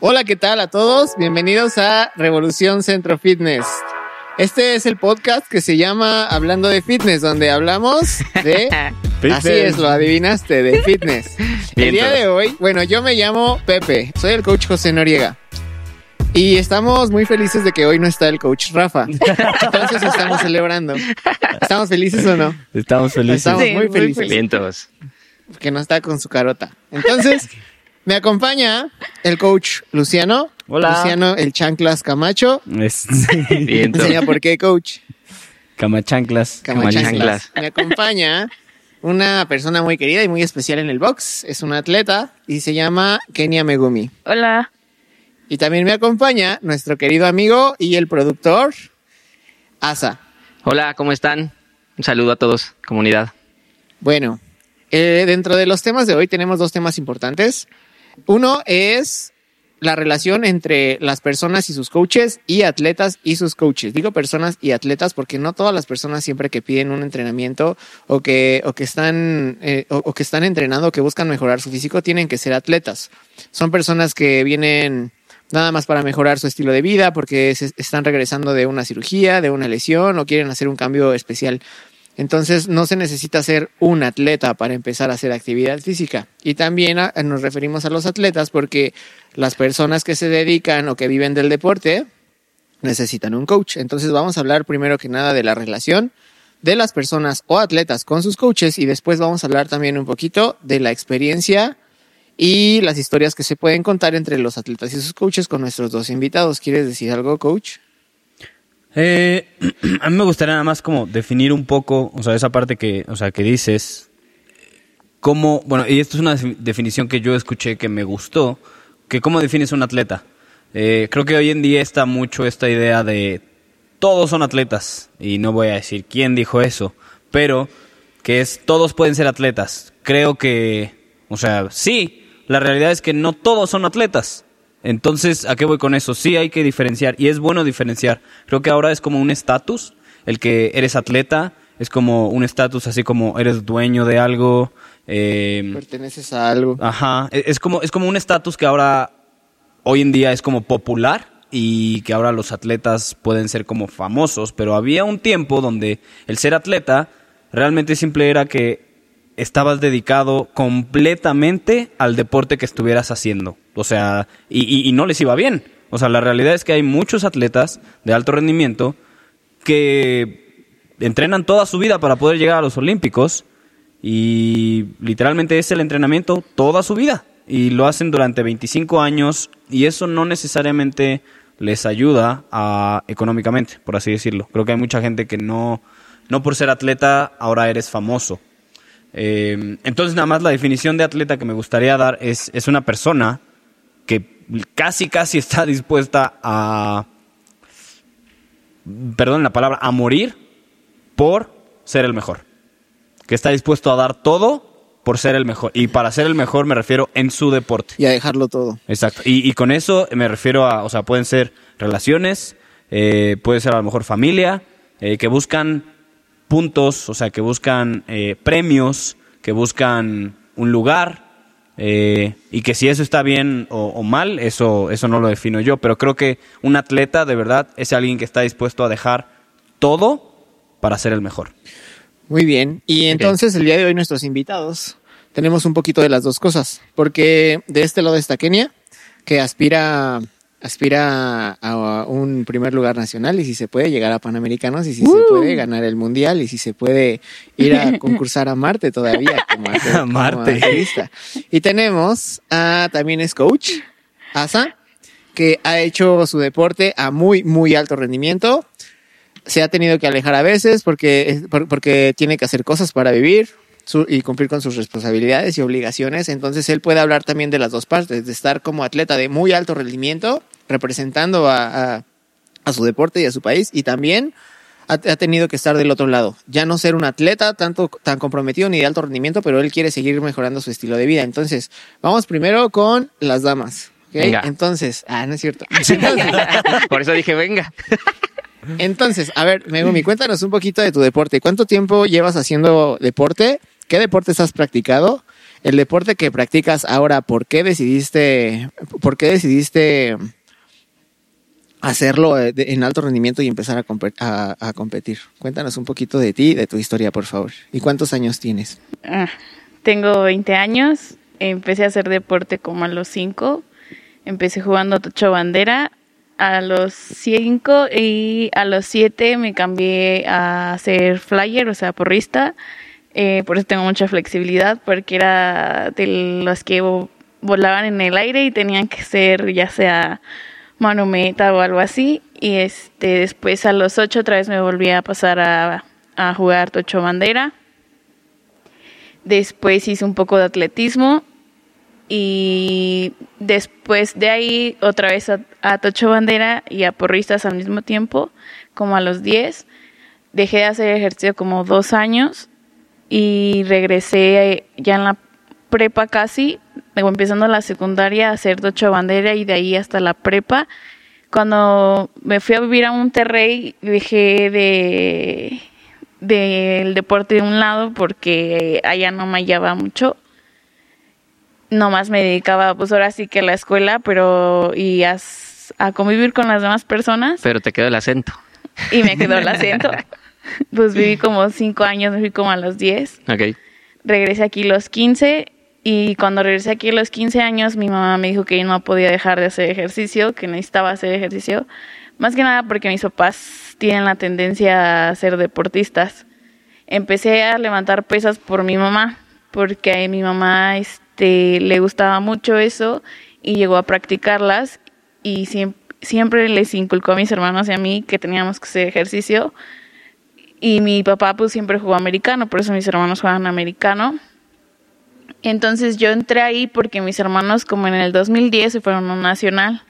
Hola, ¿qué tal a todos? Bienvenidos a Revolución Centro Fitness. Este es el podcast que se llama Hablando de Fitness, donde hablamos de... Así es, lo adivinaste, de fitness. El día de hoy, bueno, yo me llamo Pepe, soy el coach José Noriega. Y estamos muy felices de que hoy no está el coach Rafa. Entonces estamos celebrando. ¿Estamos felices o no? Estamos felices. Estamos Sí, muy muy felices. Vientos. Que no está con su carota. Entonces, me acompaña el coach Luciano. Hola. Luciano, el chanclas Camacho. Es. Enseña por qué, coach. Camachanclas. Camachanclas. Me acompaña una persona muy querida y muy especial en el box. Es una atleta y se llama Kenia Megumi. Hola. Y también me acompaña nuestro querido amigo y el productor, Asa. Hola, ¿cómo están? Un saludo a todos, comunidad. Bueno, eh, dentro de los temas de hoy tenemos dos temas importantes. Uno es la relación entre las personas y sus coaches y atletas y sus coaches. Digo personas y atletas porque no todas las personas siempre que piden un entrenamiento o que, o que están eh, o, o que están entrenando o que buscan mejorar su físico tienen que ser atletas. Son personas que vienen nada más para mejorar su estilo de vida porque se están regresando de una cirugía, de una lesión o quieren hacer un cambio especial. Entonces no se necesita ser un atleta para empezar a hacer actividad física. Y también a- nos referimos a los atletas porque las personas que se dedican o que viven del deporte necesitan un coach. Entonces vamos a hablar primero que nada de la relación de las personas o atletas con sus coaches y después vamos a hablar también un poquito de la experiencia y las historias que se pueden contar entre los atletas y sus coaches con nuestros dos invitados. ¿Quieres decir algo, coach? Eh, a mí me gustaría nada más como definir un poco, o sea, esa parte que, o sea, que dices, cómo, bueno, y esto es una defi- definición que yo escuché que me gustó, que cómo defines un atleta. Eh, creo que hoy en día está mucho esta idea de todos son atletas, y no voy a decir quién dijo eso, pero que es todos pueden ser atletas. Creo que, o sea, sí, la realidad es que no todos son atletas. Entonces, ¿a qué voy con eso? Sí hay que diferenciar y es bueno diferenciar. Creo que ahora es como un estatus, el que eres atleta, es como un estatus así como eres dueño de algo. eh, ¿Perteneces a algo? Ajá, e- es como, es como un estatus que ahora, hoy en día es como popular y que ahora los atletas pueden ser como famosos, pero había un tiempo donde el ser atleta realmente simple era que estabas dedicado completamente al deporte que estuvieras haciendo. O sea, y, y- no les iba bien. O sea, la realidad es que hay muchos atletas de alto rendimiento que entrenan toda su vida para poder llegar a los Olímpicos y literalmente es el entrenamiento toda su vida y lo hacen durante 25 años y eso no necesariamente les ayuda a, económicamente, por así decirlo. Creo que hay mucha gente que no, no por ser atleta ahora eres famoso. Eh, entonces nada más la definición de atleta que me gustaría dar es, es una persona que casi casi está dispuesta a, perdón la palabra, a morir por ser el mejor. Que está dispuesto a dar todo por ser el mejor. Y para ser el mejor me refiero en su deporte. Y a dejarlo todo. Exacto. Y, y con eso me refiero a, o sea, pueden ser relaciones, eh, puede ser a lo mejor familia, eh, que buscan puntos, o sea, que buscan eh, premios, que buscan un lugar, eh, y que si eso está bien o, o mal, eso, eso no lo defino yo. Pero creo que un atleta de verdad es alguien que está dispuesto a dejar todo para ser el mejor. Muy bien. Y entonces el día de hoy nuestros invitados tenemos un poquito de las dos cosas, porque de este lado está Kenia, que aspira aspira a un primer lugar nacional y si se puede llegar a Panamericanos y si se puede ganar el mundial y si se puede ir a concursar a Marte todavía como, A como Marte. atleta. Y tenemos a también es coach, Asa, que ha hecho su deporte a muy muy alto rendimiento se ha tenido que alejar a veces porque, por- porque tiene que hacer cosas para vivir su- y cumplir con sus responsabilidades y obligaciones. Entonces él puede hablar también de las dos partes, de estar como atleta de muy alto rendimiento, representando a, a- a su deporte y a su país, y también ha, ha tenido que estar del otro lado. Ya no ser un atleta tanto, tan comprometido ni de alto rendimiento, pero él quiere seguir mejorando su estilo de vida. Entonces, vamos primero con las damas. Entonces, ah, no es cierto. Por eso dije, venga. Entonces, a ver, Megumi, cuéntanos un poquito de tu deporte. ¿Cuánto tiempo llevas haciendo deporte? ¿Qué deportes has practicado? el deporte que practicas ahora, ¿por qué decidiste, por qué decidiste hacerlo eh, en alto rendimiento y empezar a, compe- a- a competir? Cuéntanos un poquito de ti, de tu historia, por favor. ¿Y cuántos años tienes? Ah, tengo 20 años, empecé a hacer deporte como a los 5, empecé jugando tocho bandera a los 5 y a los 7 me cambié a ser flyer, o sea, porrista, Eh, por eso tengo mucha flexibilidad porque era de los que vo- volaban en el aire y tenían que ser ya sea manumeta o algo así y este después a los 8 otra vez me volví a pasar a, a jugar tocho bandera Después hice un poco de atletismo y después de ahí otra vez a, a Tocho Bandera y a porristas al mismo tiempo, como a los 10. Dejé de hacer ejercicio como dos años y regresé ya en la prepa casi, empezando la secundaria a hacer Tocho Bandera y de ahí hasta la prepa. Cuando me fui a vivir a Monterrey, dejé de del deporte de un lado porque allá no me hallaba mucho. Nomás me dedicaba, pues ahora sí que a la escuela, pero y a, a convivir con las demás personas Pero te quedó el acento. y me quedó el acento. Pues viví como cinco años, me fui como a los 10 Ok. regresé aquí los 15 y cuando regresé aquí a los 15 años mi mamá me dijo que no podía dejar de hacer ejercicio, que necesitaba hacer ejercicio, más que nada porque mis papás tienen la tendencia a ser deportistas. Empecé a levantar pesas por mi mamá, porque a mi mamá este, le gustaba mucho eso y llegó a practicarlas y siem- siempre les inculcó a mis hermanos y a mí que teníamos que hacer ejercicio. Y mi papá pues siempre jugó americano, por eso mis hermanos juegan americano. Entonces yo entré ahí porque mis hermanos como en el 2010 se fueron a un nacional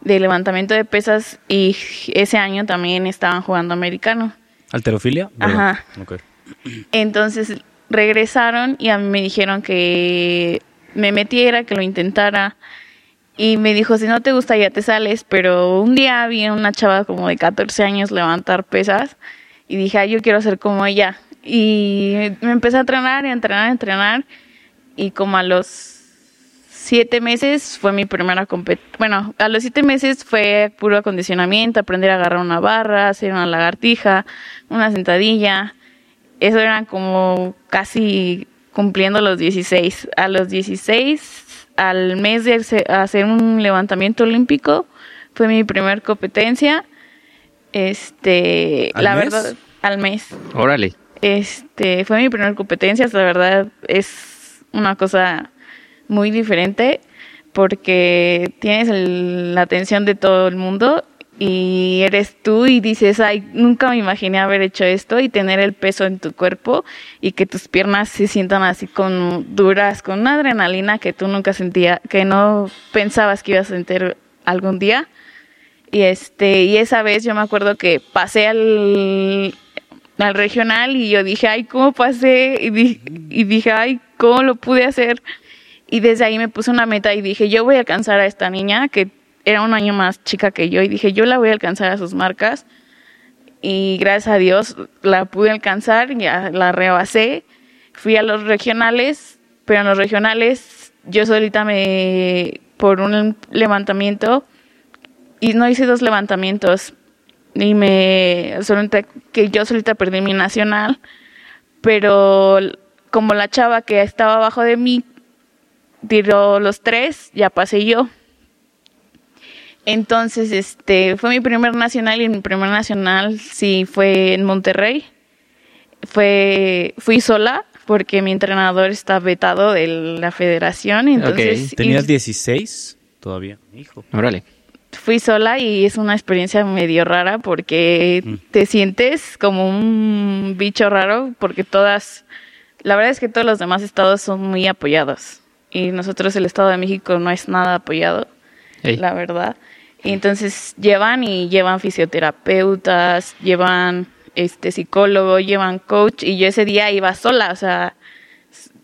de levantamiento de pesas y ese año también estaban jugando americano. ¿Alterofilia? Ajá. Entonces regresaron y a mí me dijeron que me metiera, que lo intentara. Y me dijo, si no te gusta ya te sales. Pero un día vi a una chava como de 14 años levantar pesas y dije, "Ay, yo quiero ser como ella. Y me empecé a entrenar y a entrenar, a entrenar. Y como a los siete meses fue mi primera competencia. Bueno, a los siete meses fue puro acondicionamiento, aprender a agarrar una barra, hacer una lagartija, una sentadilla. Eso eran como casi cumpliendo los 16. A los 16, al mes de hace- hacer un levantamiento olímpico, fue mi primer competencia. Este, ¿Al la mes? verdad, al mes. Órale. Este, fue mi primera competencia, la verdad es una cosa muy diferente porque tienes el- la atención de todo el mundo y eres tú y dices, ay, nunca me imaginé haber hecho esto y tener el peso en tu cuerpo y que tus piernas se sientan así con duras, con una adrenalina que tú nunca sentía, que no pensabas que ibas a sentir algún día. Y este, y esa vez yo me acuerdo que pasé al, al regional y yo dije, ay, ¿cómo pasé? Y, di- y dije, ay, ¿cómo lo pude hacer? Y desde ahí me puse una meta y dije, yo voy a alcanzar a esta niña que era un año más chica que yo y dije, yo la voy a alcanzar a sus marcas. Y gracias a Dios la pude alcanzar, ya la rebasé. Fui a los regionales, pero en los regionales yo solita me, por un levantamiento, y no hice dos levantamientos, y me, solita, que yo solita perdí mi nacional, pero como la chava que estaba abajo de mí tiró los tres, ya pasé yo. Entonces, este, fue mi primer nacional y mi primer nacional sí fue en Monterrey. Fue, fui sola porque mi entrenador está vetado de la federación, entonces ¿Tenías y 16 todavía? Hijo. Órale. Fui sola y es una experiencia medio rara porque Mm. te sientes como un bicho raro porque todas, la verdad es que todos los demás estados son muy apoyados y nosotros el Estado de México no es nada apoyado la verdad. Y entonces llevan y llevan fisioterapeutas, llevan este psicólogo, llevan coach y yo ese día iba sola, o sea,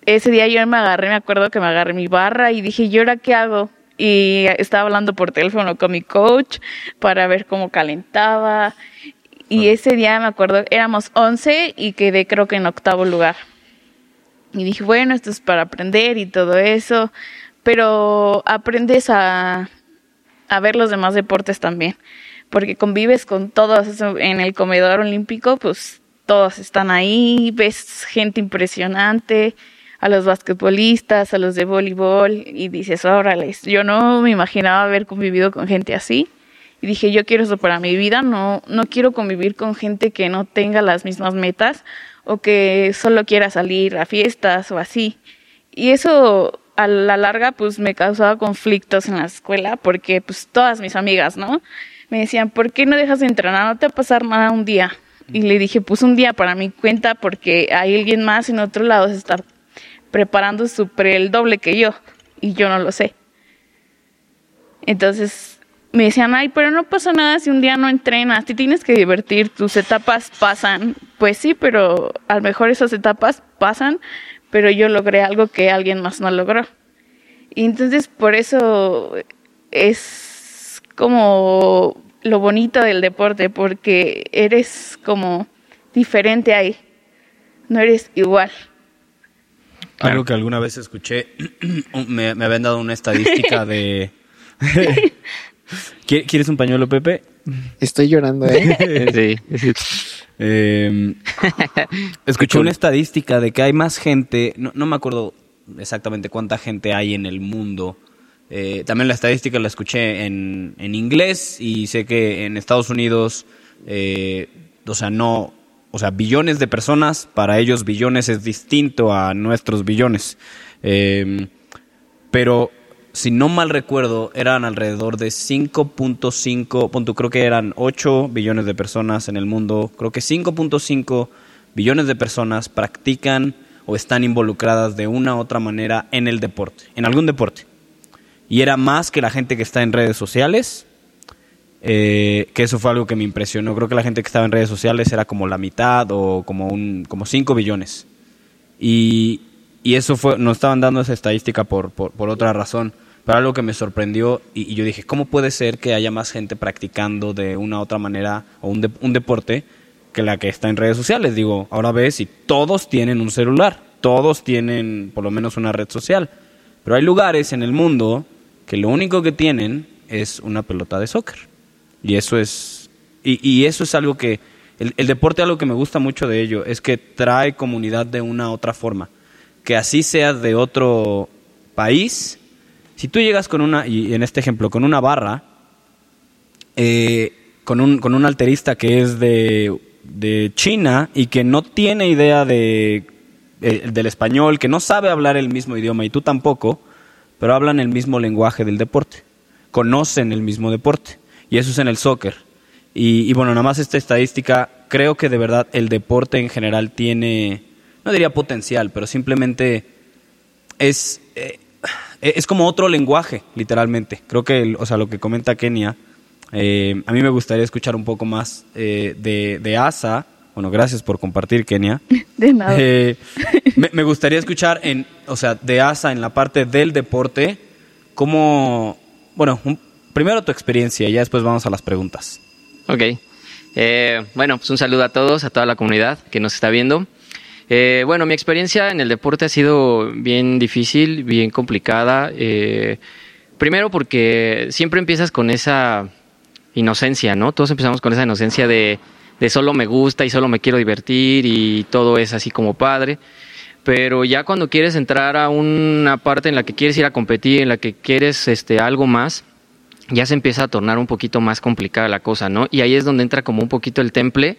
ese día yo me agarré, me acuerdo que me agarré mi barra y dije, ¿y ahora qué hago? Y estaba hablando por teléfono con mi coach para ver cómo calentaba. Y ese día me acuerdo, éramos 11 y quedé creo que en octavo lugar. Y dije, bueno, esto es para aprender y todo eso, pero aprendes a, a ver los demás deportes también, porque convives con todos en el comedor olímpico, pues todos están ahí, ves gente impresionante, a los basquetbolistas, a los de voleibol, y dices, órale, yo no me imaginaba haber convivido con gente así. Y dije, yo quiero eso para mi vida, no, no quiero convivir con gente que no tenga las mismas metas o que solo quiera salir a fiestas o así. Y eso a la larga pues me causaba conflictos en la escuela porque pues todas mis amigas, ¿no? Me decían, ¿por qué no dejas de entrenar? No te va a pasar nada un día. Y le dije, pues un día para mi cuenta porque hay alguien más en otro lado se está preparando super el doble que yo y yo no lo sé. Entonces me decían, ay, pero no pasa nada si un día no entrenas, te tienes que divertir, tus etapas pasan. Pues sí, pero a lo mejor esas etapas pasan, pero yo logré algo que alguien más no logró. Y entonces por eso es como lo bonito del deporte, porque eres como diferente ahí, no eres igual. Algo que alguna vez escuché, me, me habían dado una estadística de... ¿Quieres un pañuelo, Pepe? Estoy llorando, ¿eh? Sí. Eh, escuché una estadística de que hay más gente, no, no me acuerdo exactamente cuánta gente hay en el mundo. Eh, también la estadística la escuché en, en, inglés y sé que en Estados Unidos, eh, o sea, no, o sea, billones de personas, para ellos billones es distinto a nuestros billones. Eh, pero si no mal recuerdo, eran alrededor de 5.5, creo que eran 8 billones de personas en el mundo, creo que 5.5 billones de personas practican o están involucradas de una u otra manera en el deporte, en algún deporte. Y era más que la gente que está en redes sociales, eh, que eso fue algo que me impresionó. Creo que la gente que estaba en redes sociales era como la mitad o como, un, como 5 billones. Y, y eso fue, nos estaban dando esa estadística por, por, otra razón. Pero algo que me sorprendió y, y, yo dije, ¿cómo puede ser que haya más gente practicando de una u otra manera o un, de, un deporte que la que está en redes sociales? Digo, ahora ves y todos tienen un celular, todos tienen por lo menos una red social. Pero hay lugares en el mundo que lo único que tienen es una pelota de soccer. Y eso es, y, y eso es algo que, el, el deporte algo que me gusta mucho de ello, es que trae comunidad de una otra forma. Que así sea de otro país, si tú llegas con una, y en este ejemplo, con una barra, eh, con, un, con un alterista que es de, de China y que no tiene idea de, eh, del español, que no sabe hablar el mismo idioma y tú tampoco, pero hablan el mismo lenguaje del deporte, conocen el mismo deporte, y eso es en el soccer. Y, y bueno, nada más esta estadística, creo que de verdad el deporte en general tiene no diría potencial, pero simplemente es, eh, es como otro lenguaje, literalmente. Creo que, o sea, lo que comenta Kenia, eh, a mí me gustaría escuchar un poco más eh, de, de, ASA. Bueno, gracias por compartir, Kenia. De nada. Me, me, gustaría escuchar, en, o sea, de ASA en la parte del deporte, cómo, bueno, un, primero tu experiencia y ya después vamos a las preguntas. Ok. bueno, pues un saludo a todos, a toda la comunidad que nos está viendo. Eh, bueno, mi experiencia en el deporte ha sido bien difícil, bien complicada. Eh, primero porque siempre empiezas con esa inocencia, ¿no? Todos empezamos con esa inocencia de, de solo me gusta y solo me quiero divertir y todo es así como padre. Pero ya cuando quieres entrar a una parte en la que quieres ir a competir, en la que quieres este, algo más, ya se empieza a tornar un poquito más complicada la cosa, ¿no? Y ahí es donde entra como un poquito el temple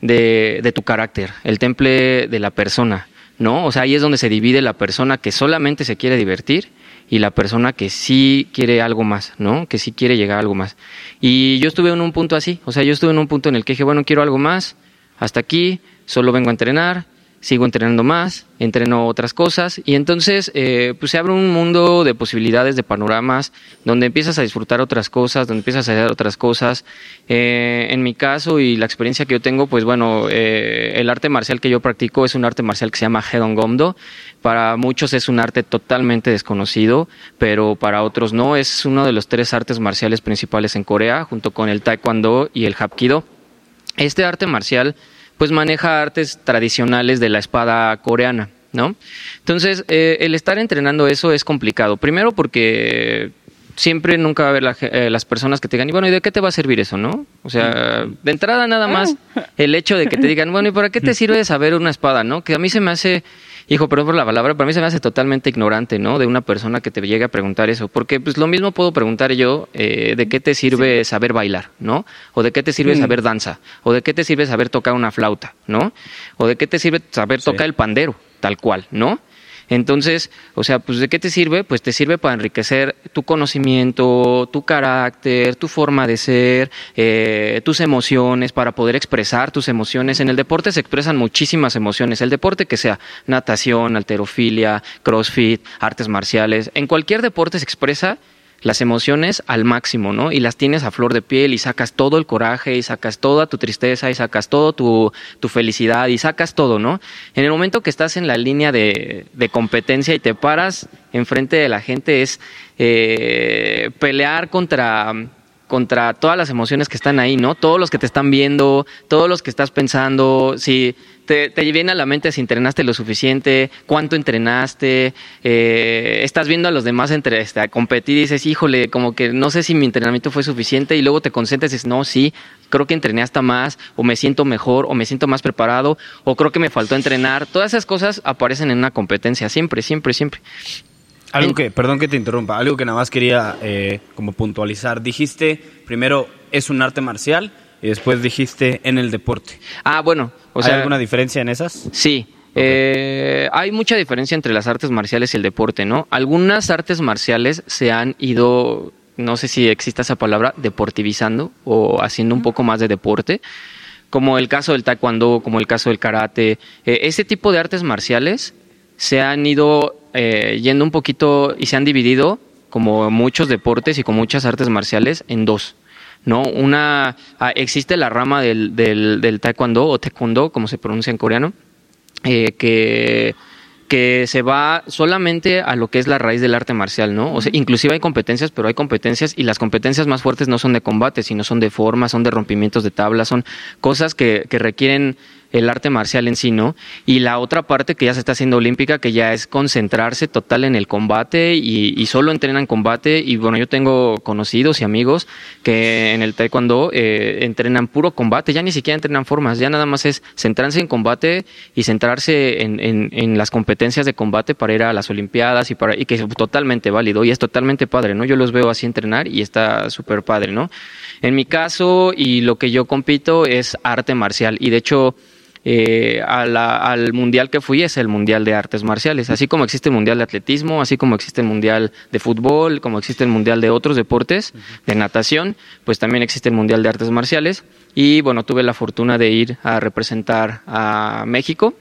de, de tu carácter, el temple de la persona, ¿no? O sea, ahí es donde se divide la persona que solamente se quiere divertir y la persona que sí quiere algo más, ¿no? Que sí quiere llegar a algo más. Y yo estuve en un punto así, o sea, yo estuve en un punto en el que dije, bueno, quiero algo más, hasta aquí, solo vengo a entrenar, sigo entrenando más, entreno otras cosas y entonces eh, pues se abre un mundo de posibilidades, de panoramas, donde empiezas a disfrutar otras cosas, donde empiezas a hacer otras cosas. Eh, en mi caso y la experiencia que yo tengo, pues bueno, eh, el arte marcial que yo practico es un arte marcial que se llama Hedon Gomdo. Para muchos es un arte totalmente desconocido, pero para otros no. Es uno de los tres artes marciales principales en Corea, junto con el Taekwondo y el Hapkido. Este arte marcial pues maneja artes tradicionales de la espada coreana, ¿no? Entonces, eh, el estar entrenando eso es complicado. Primero porque siempre nunca va a haber la eh, las personas que te digan, y bueno, ¿y de qué te va a servir eso, no? O sea, de entrada nada más el hecho de que te digan, bueno, ¿y para qué te sirve saber una espada, no? Que a mí se me hace, hijo, perdón por la palabra, para mí se me hace totalmente ignorante, ¿no? De una persona que te llegue a preguntar eso. Porque pues lo mismo puedo preguntar yo, eh, ¿de qué te sirve saber bailar, no? O ¿de qué te sirve saber danza? O ¿de qué te sirve saber tocar una flauta, no? O ¿de qué te sirve saber Sí. tocar el pandero, tal cual, ¿no? Entonces, o sea, pues ¿de qué te sirve? Pues te sirve para enriquecer tu conocimiento, tu carácter, tu forma de ser, eh, tus emociones, para poder expresar tus emociones. En el deporte se expresan muchísimas emociones. El deporte que sea natación, alterofilia, crossfit, artes marciales, en cualquier deporte se expresa las emociones al máximo, ¿no? Y las tienes a flor de piel y sacas todo el coraje y sacas toda tu tristeza y sacas todo tu, tu felicidad y sacas todo, ¿no? En el momento que estás en la línea de, de competencia y te paras enfrente de la gente es eh, pelear contra contra todas las emociones que están ahí, ¿no? Todos los que te están viendo, todos los que estás pensando, si te, te viene a la mente si entrenaste lo suficiente, cuánto entrenaste, eh, estás viendo a los demás entre, este, a competir y dices, híjole, como que no sé si mi entrenamiento fue suficiente y luego te concentras y dices, no, sí, creo que entrené hasta más, o me siento mejor, o me siento más preparado, o creo que me faltó entrenar. Todas esas cosas aparecen en una competencia, siempre, siempre, siempre. Algo que, perdón que te interrumpa, algo que nada más quería eh, como puntualizar. Dijiste, primero, es un arte marcial y después dijiste en el deporte. Ah, bueno, o ¿Hay sea... alguna diferencia en esas? Sí. eh, hay mucha diferencia entre las artes marciales y el deporte, ¿no? Algunas artes marciales se han ido, no sé si exista esa palabra, deportivizando o haciendo un poco más de deporte, como el caso del taekwondo, como el caso del karate. Eh, ese tipo de artes marciales se han ido eh, yendo un poquito y se han dividido, como muchos deportes y como muchas artes marciales, en dos. ¿no? Una, ah, existe la rama del, del, del taekwondo o taekwondo, como se pronuncia en coreano, eh, que, que se va solamente a lo que es la raíz del arte marcial, ¿no? O sea, inclusive hay competencias, pero hay competencias y las competencias más fuertes no son de combate, sino son de forma, son de rompimientos de tablas, son cosas que, que requieren el arte marcial en sí, ¿no? Y la otra parte que ya se está haciendo olímpica, que ya es concentrarse total en el combate y, y solo entrenan combate. Y bueno, yo tengo conocidos y amigos que en el taekwondo eh, entrenan puro combate, ya ni siquiera entrenan formas, ya nada más es centrarse en combate y centrarse en, en, en las competencias de combate para ir a las olimpiadas y para y que es totalmente válido y es totalmente padre, ¿no? Yo los veo así entrenar y está súper padre, ¿no? En mi caso y lo que yo compito es arte marcial y de hecho eh, al mundial que fui es el mundial de artes marciales, así como existe el mundial de atletismo, así como existe el mundial de fútbol, como existe el mundial de otros deportes, de natación, pues también existe el mundial de artes marciales y bueno, tuve la fortuna de ir a representar a México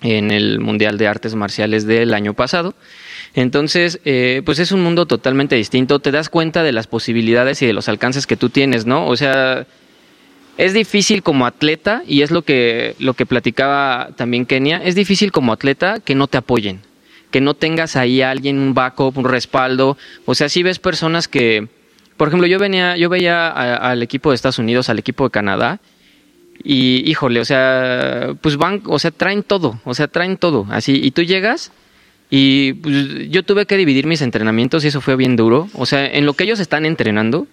en el mundial de artes marciales del año pasado. Entonces, eh, pues es un mundo totalmente distinto, te das cuenta de las posibilidades y de los alcances que tú tienes, ¿no? O sea, es difícil como atleta, y es lo que, lo que platicaba también Kenia, es difícil como atleta que no te apoyen, que no tengas ahí a alguien, un backup, un respaldo. O sea, si ves personas que, por ejemplo, yo venía, yo veía al equipo de Estados Unidos, al equipo de Canadá, y híjole, o sea, pues van, o sea, traen todo, o sea, traen todo, así, y tú llegas y pues, yo tuve que dividir mis entrenamientos y eso fue bien duro. O sea, en lo que ellos están entrenando,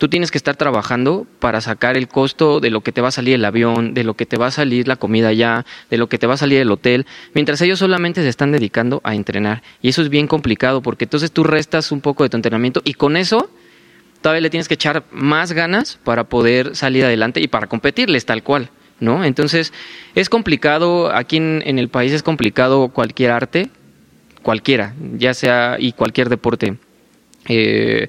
tú tienes que estar trabajando para sacar el costo de lo que te va a salir el avión, de lo que te va a salir la comida allá, de lo que te va a salir el hotel, mientras ellos solamente se están dedicando a entrenar. Y eso es bien complicado porque entonces tú restas un poco de tu entrenamiento y con eso todavía le tienes que echar más ganas para poder salir adelante y para competirles tal cual, ¿no? Entonces es complicado, aquí en, en el país es complicado cualquier arte, cualquiera, ya sea y cualquier deporte. Eh,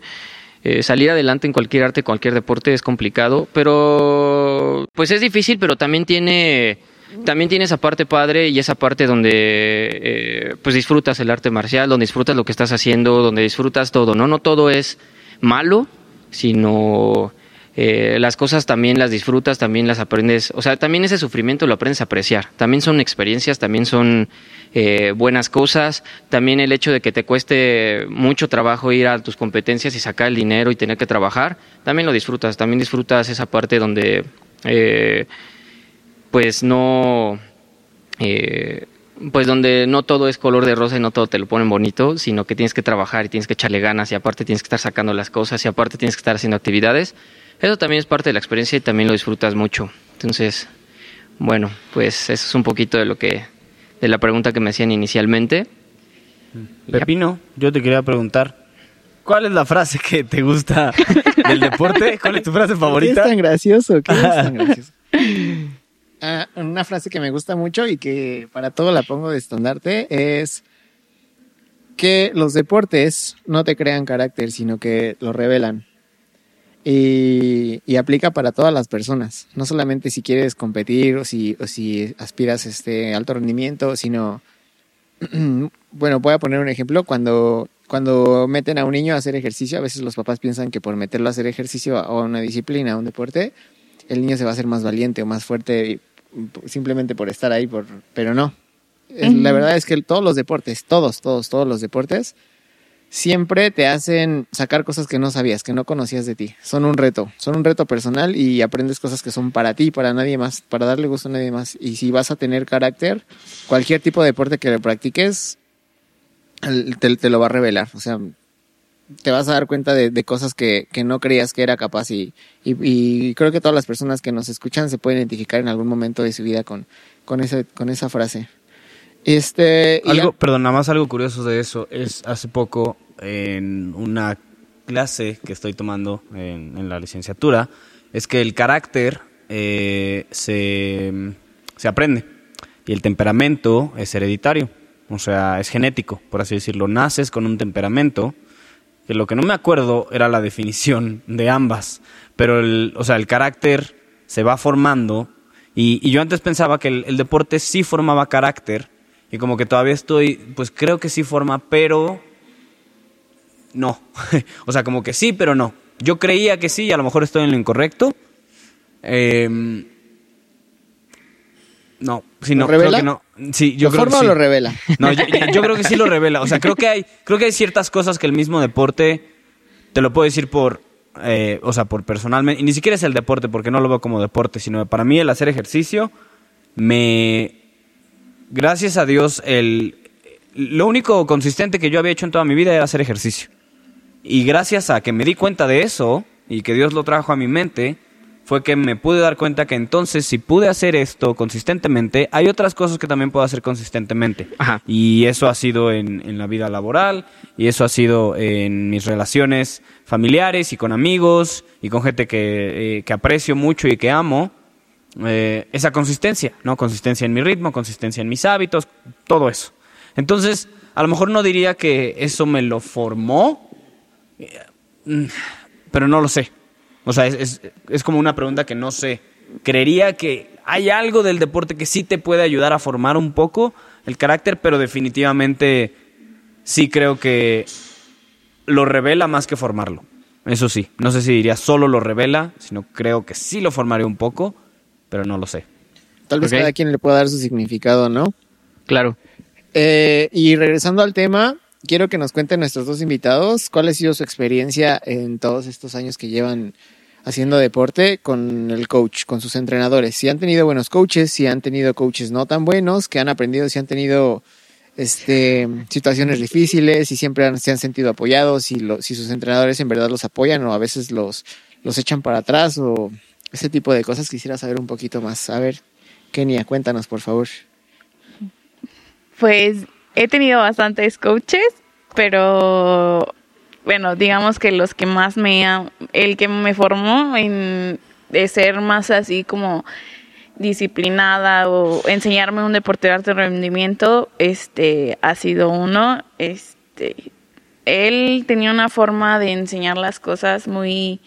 eh, salir adelante en cualquier arte, cualquier deporte es complicado, pero pues es difícil, pero también tiene también tiene esa parte padre y esa parte donde eh, pues disfrutas el arte marcial, donde disfrutas lo que estás haciendo, donde disfrutas todo, ¿no? No todo es malo, sino eh, las cosas también las disfrutas, también las aprendes, o sea, también ese sufrimiento lo aprendes a apreciar, también son experiencias, también son eh, buenas cosas, también el hecho de que te cueste mucho trabajo ir a tus competencias y sacar el dinero y tener que trabajar, también lo disfrutas, también disfrutas esa parte donde eh, pues no... eh, pues donde no todo es color de rosa y no todo te lo ponen bonito, sino que tienes que trabajar y tienes que echarle ganas y aparte tienes que estar sacando las cosas y aparte tienes que estar haciendo actividades. Eso también es parte de la experiencia y también lo disfrutas mucho. Entonces, bueno, pues eso es un poquito de lo que de la pregunta que me hacían inicialmente. Pepino, yo te quería preguntar, ¿cuál es la frase que te gusta del deporte? ¿Cuál es tu frase ¿Qué es favorita? tan gracioso? ¿Qué es tan gracioso? Ah, una frase que me gusta mucho y que para todo la pongo de estandarte es que los deportes no te crean carácter, sino que lo revelan. Y, y aplica para todas las personas, no solamente si quieres competir o si, o si aspiras este alto rendimiento, sino, bueno, voy a poner un ejemplo, cuando, cuando meten a un niño a hacer ejercicio, a veces los papás piensan que por meterlo a hacer ejercicio o a una disciplina, a un deporte, el niño se va a hacer más valiente o más fuerte simplemente por estar ahí, por, pero no. La verdad es que todos los deportes, todos, todos, todos los deportes, siempre te hacen sacar cosas que no sabías, que no conocías de ti. Son un reto, son un reto personal y aprendes cosas que son para ti, para nadie más, para darle gusto a nadie más. Y si vas a tener carácter, cualquier tipo de deporte que lo practiques, te, lo va a revelar. O sea, te vas a dar cuenta de, de cosas que, que no creías que era capaz y, y, y creo que todas las personas que nos escuchan se pueden identificar en algún momento de su vida con, con, ese, con esa frase. Este, Algo, ya- perdón, nada más algo curioso de eso es hace poco en una clase que estoy tomando en, en la licenciatura, es que el carácter eh, se, se aprende y el temperamento es hereditario, o sea, es genético, por así decirlo. Naces con un temperamento, que lo que no me acuerdo era la definición de ambas, pero el, o sea, el carácter se va formando y, y yo antes pensaba que el, el deporte sí formaba carácter y como que todavía estoy, pues creo que sí forma, pero no. o sea, como que sí, pero no. Yo creía que sí y a lo mejor estoy en lo incorrecto. Em, no, sí, ¿Lo no, creo revela? que no. Sí, yo ¿Lo creo que forma o sí. lo revela? No, yo creo que sí lo revela. O sea, creo que hay, creo que hay ciertas cosas que el mismo deporte te lo puedo decir por, eh, o sea, por personalmente. Y ni siquiera es el deporte, porque no lo veo como deporte, sino para mí el hacer ejercicio me, gracias a Dios, el, lo único consistente que yo había hecho en toda mi vida era hacer ejercicio. Y gracias a que me di cuenta de eso y que Dios lo trajo a mi mente, fue que me pude dar cuenta que entonces si pude hacer esto consistentemente, hay otras cosas que también puedo hacer consistentemente. Ajá. Y eso ha sido en, en la vida laboral, y eso ha sido en mis relaciones familiares y con amigos y con gente que, eh, que aprecio mucho y que amo. Eh, esa consistencia, ¿no? Consistencia en mi ritmo, consistencia en mis hábitos, todo eso. Entonces, a lo mejor no diría que eso me lo formó, eh, mm, pero no lo sé. O sea, es, es- es como una pregunta que no sé. Creería que hay algo del deporte que sí te puede ayudar a formar un poco el carácter, pero definitivamente sí creo que lo revela más que formarlo. Eso sí, no sé si diría solo lo revela, sino creo que sí lo formaré un poco, pero no lo sé. Tal vez cada quien le pueda dar su significado, ¿no? Claro. Eh, y regresando al tema, quiero que nos cuenten nuestros dos invitados cuál ha sido su experiencia en todos estos años que llevan haciendo deporte con el coach, con sus entrenadores. Si han tenido buenos coaches, si han tenido coaches no tan buenos, que han aprendido, si han tenido este, situaciones difíciles, si siempre han- se han sentido apoyados, si, lo- si sus entrenadores en verdad los apoyan o a veces los, los echan para atrás o ese tipo de cosas. Quisiera saber un poquito más. A ver, Kenia, cuéntanos, por favor. Pues he tenido bastantes coaches, pero bueno, digamos que los que más me el que me formó en de ser más así como disciplinada o enseñarme un deporte de alto rendimiento, este ha sido uno, este él tenía una forma de enseñar las cosas muy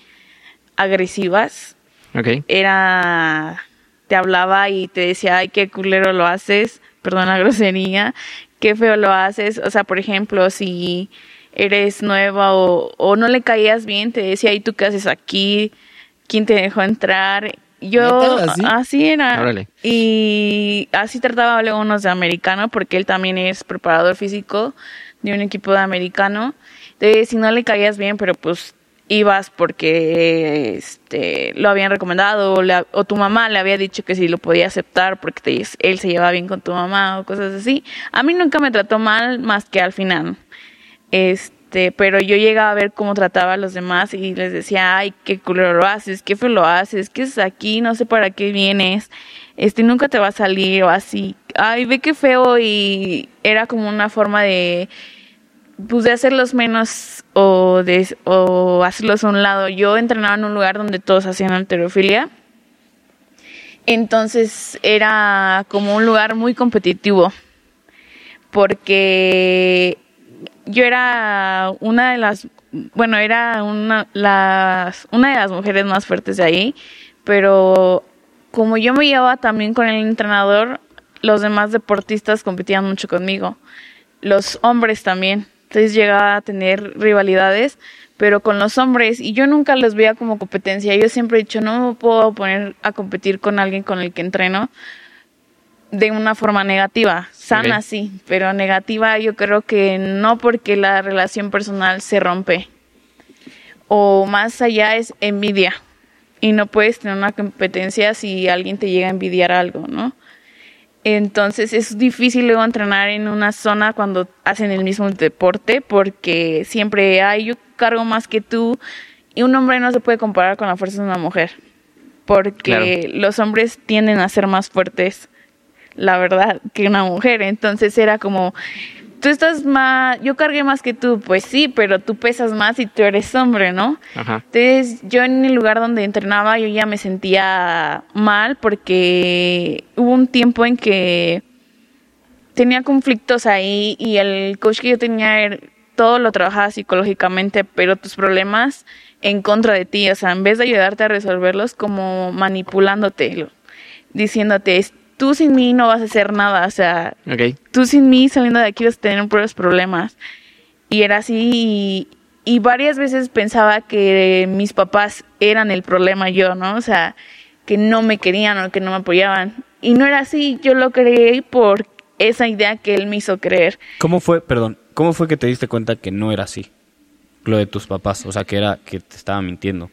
agresivas Ok. era te hablaba y te decía, ay, qué culero lo haces, perdón la grosería, qué feo lo haces. O sea, por ejemplo, si eres nueva o, o no le caías bien, te decía, ¿y tú qué haces aquí? ¿Quién te dejó entrar? Yo. ¿Así? así era. Órale. Y así trataba luego unos de americano, porque él también es preparador físico de un equipo de americano. Entonces, si no le caías bien, pero pues ibas porque este, lo habían recomendado o, tu mamá le había dicho que sí lo podía aceptar porque te- él se llevaba bien con tu mamá o cosas así. A mí nunca me trató mal más que al final. Este, pero yo llegaba a ver cómo trataba a los demás y les decía, ay, qué culero lo haces, qué feo lo haces, qué es aquí, no sé para qué vienes, este, nunca te va a salir o así. Ay, ve qué feo y era como una forma de, pues de hacerlos menos o de o hacerlos a un lado. Yo entrenaba en un lugar donde todos hacían alterofilia. Entonces era como un lugar muy competitivo. Porque yo era una de las bueno, era una las una de las mujeres más fuertes de ahí, pero como yo me llevaba también con el entrenador, los demás deportistas competían mucho conmigo. Los hombres también. Entonces llegaba a tener rivalidades, pero con los hombres, y yo nunca los veía como competencia. Yo siempre he dicho, no me puedo poner a competir con alguien con el que entreno de una forma negativa. Sana sí, pero negativa yo creo que no porque la relación personal se rompe. O más allá es envidia. Y no puedes tener una competencia si alguien te llega a envidiar algo, ¿no? Entonces es difícil luego entrenar en una zona cuando hacen el mismo deporte porque siempre hay yo cargo más que tú y un hombre no se puede comparar con la fuerza de una mujer porque los hombres tienden a ser más fuertes la verdad que una mujer. Entonces era como tú estás más yo cargué más que tú pues sí pero tú pesas más y tú eres hombre no Ajá. entonces yo en el lugar donde entrenaba yo ya me sentía mal porque hubo un tiempo en que tenía conflictos ahí y el coach que yo tenía era- todo lo trabajaba psicológicamente, pero tus problemas en contra de ti, o sea, en vez de ayudarte a resolverlos como manipulándote, diciéndote, "Es- tú sin mí no vas a hacer nada, o sea, Ok. tú sin mí saliendo de aquí vas a tener puros problemas. Y era así y, y varias veces pensaba que mis papás eran el problema yo, ¿no? O sea, que no me querían o que no me apoyaban. Y no era así, yo lo creí por esa idea que él me hizo creer. ¿Cómo fue, perdón, cómo fue que te diste cuenta que no era así? Lo de tus papás, o sea, que era que te estaba mintiendo.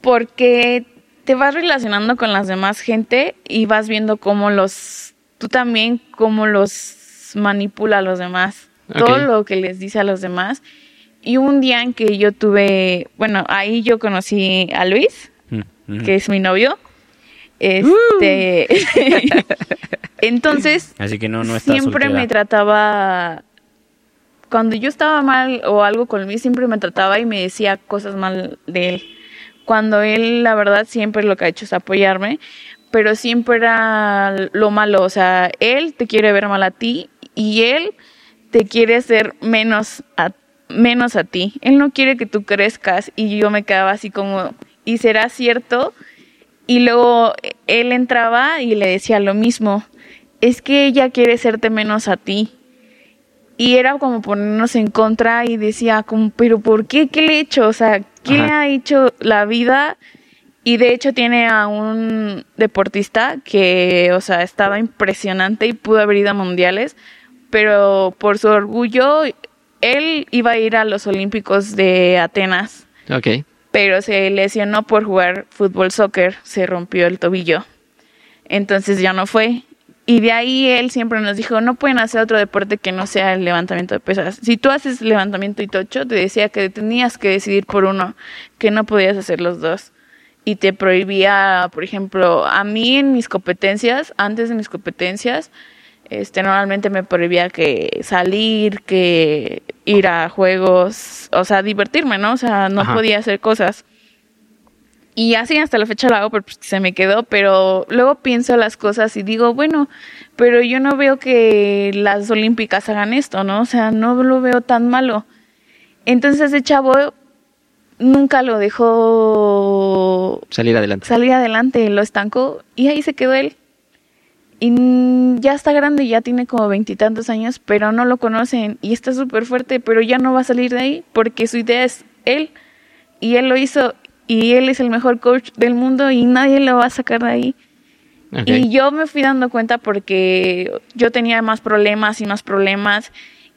Porque te vas relacionando con las demás gente y vas viendo cómo los, tú también, cómo los manipula a los demás. Todo lo que les dice a los demás. Y un día en que yo tuve, bueno, ahí yo conocí a Luis, Mm, que es mi novio. Este, entonces, Así que no, no siempre soltera. me trataba cuando yo estaba mal o algo con Luis siempre me trataba y me decía cosas mal de él cuando él la verdad siempre lo que ha hecho es apoyarme pero siempre era lo malo o sea él te quiere ver mal a ti y él te quiere hacer menos a menos a ti él no quiere que tú crezcas y yo me quedaba así como y será cierto y luego él entraba y le decía lo mismo. Es que ella quiere hacerte menos a ti. Y era como ponernos en contra y decía como, pero ¿por qué? ¿Qué le he hecho? O sea, ¿qué le ha hecho la vida? Y de hecho tiene a un deportista que, o sea, estaba impresionante y pudo haber ido a mundiales, pero por su orgullo, él iba a ir a los Olímpicos de Atenas Ok. pero se lesionó por jugar fútbol soccer, se rompió el tobillo. Entonces ya no fue. Y de ahí él siempre nos dijo, no pueden hacer otro deporte que no sea el levantamiento de pesas. Si tú haces levantamiento y tocho, te decía que tenías que decidir por uno, que no podías hacer los dos. Y te prohibía, por ejemplo, a mí en mis competencias, antes de mis competencias, este normalmente me prohibía que salir, que ir a juegos, o sea, divertirme, ¿no? O sea, no Ajá. podía hacer cosas. Y así hasta la fecha lo hago porque se me quedó, pero luego pienso las cosas y digo, bueno, pero yo no veo que las olímpicas hagan esto, ¿no? O sea, no lo veo tan malo. Entonces ese chavo nunca lo dejó Salir adelante. salir adelante, lo estancó y ahí se quedó él. Y ya está grande, ya tiene como veintitantos años, pero no lo conocen y está súper fuerte, pero ya no va a salir de ahí porque su idea es él y él lo hizo y él es el mejor coach del mundo y nadie lo va a sacar de ahí. Y yo me fui dando cuenta porque yo tenía más problemas y más problemas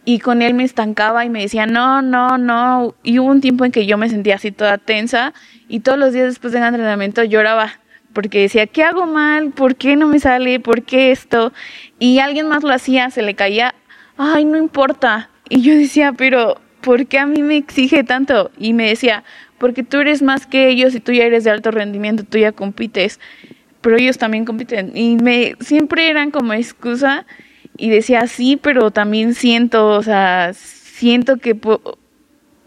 y con él me estancaba y me decía, no, no, no. Y hubo un tiempo en que yo me sentía así toda tensa y todos los días después del entrenamiento lloraba porque decía, ¿qué hago mal? ¿Por qué no me sale? ¿Por qué esto? Y alguien más lo hacía, se le caía, ay, no importa. Y yo decía, pero ¿por qué a mí me exige tanto? Y me decía, porque tú eres más que ellos y tú ya eres de alto rendimiento, tú ya compites, pero ellos también compiten. Y me siempre eran como excusa y decía, sí, pero también siento, o sea, siento que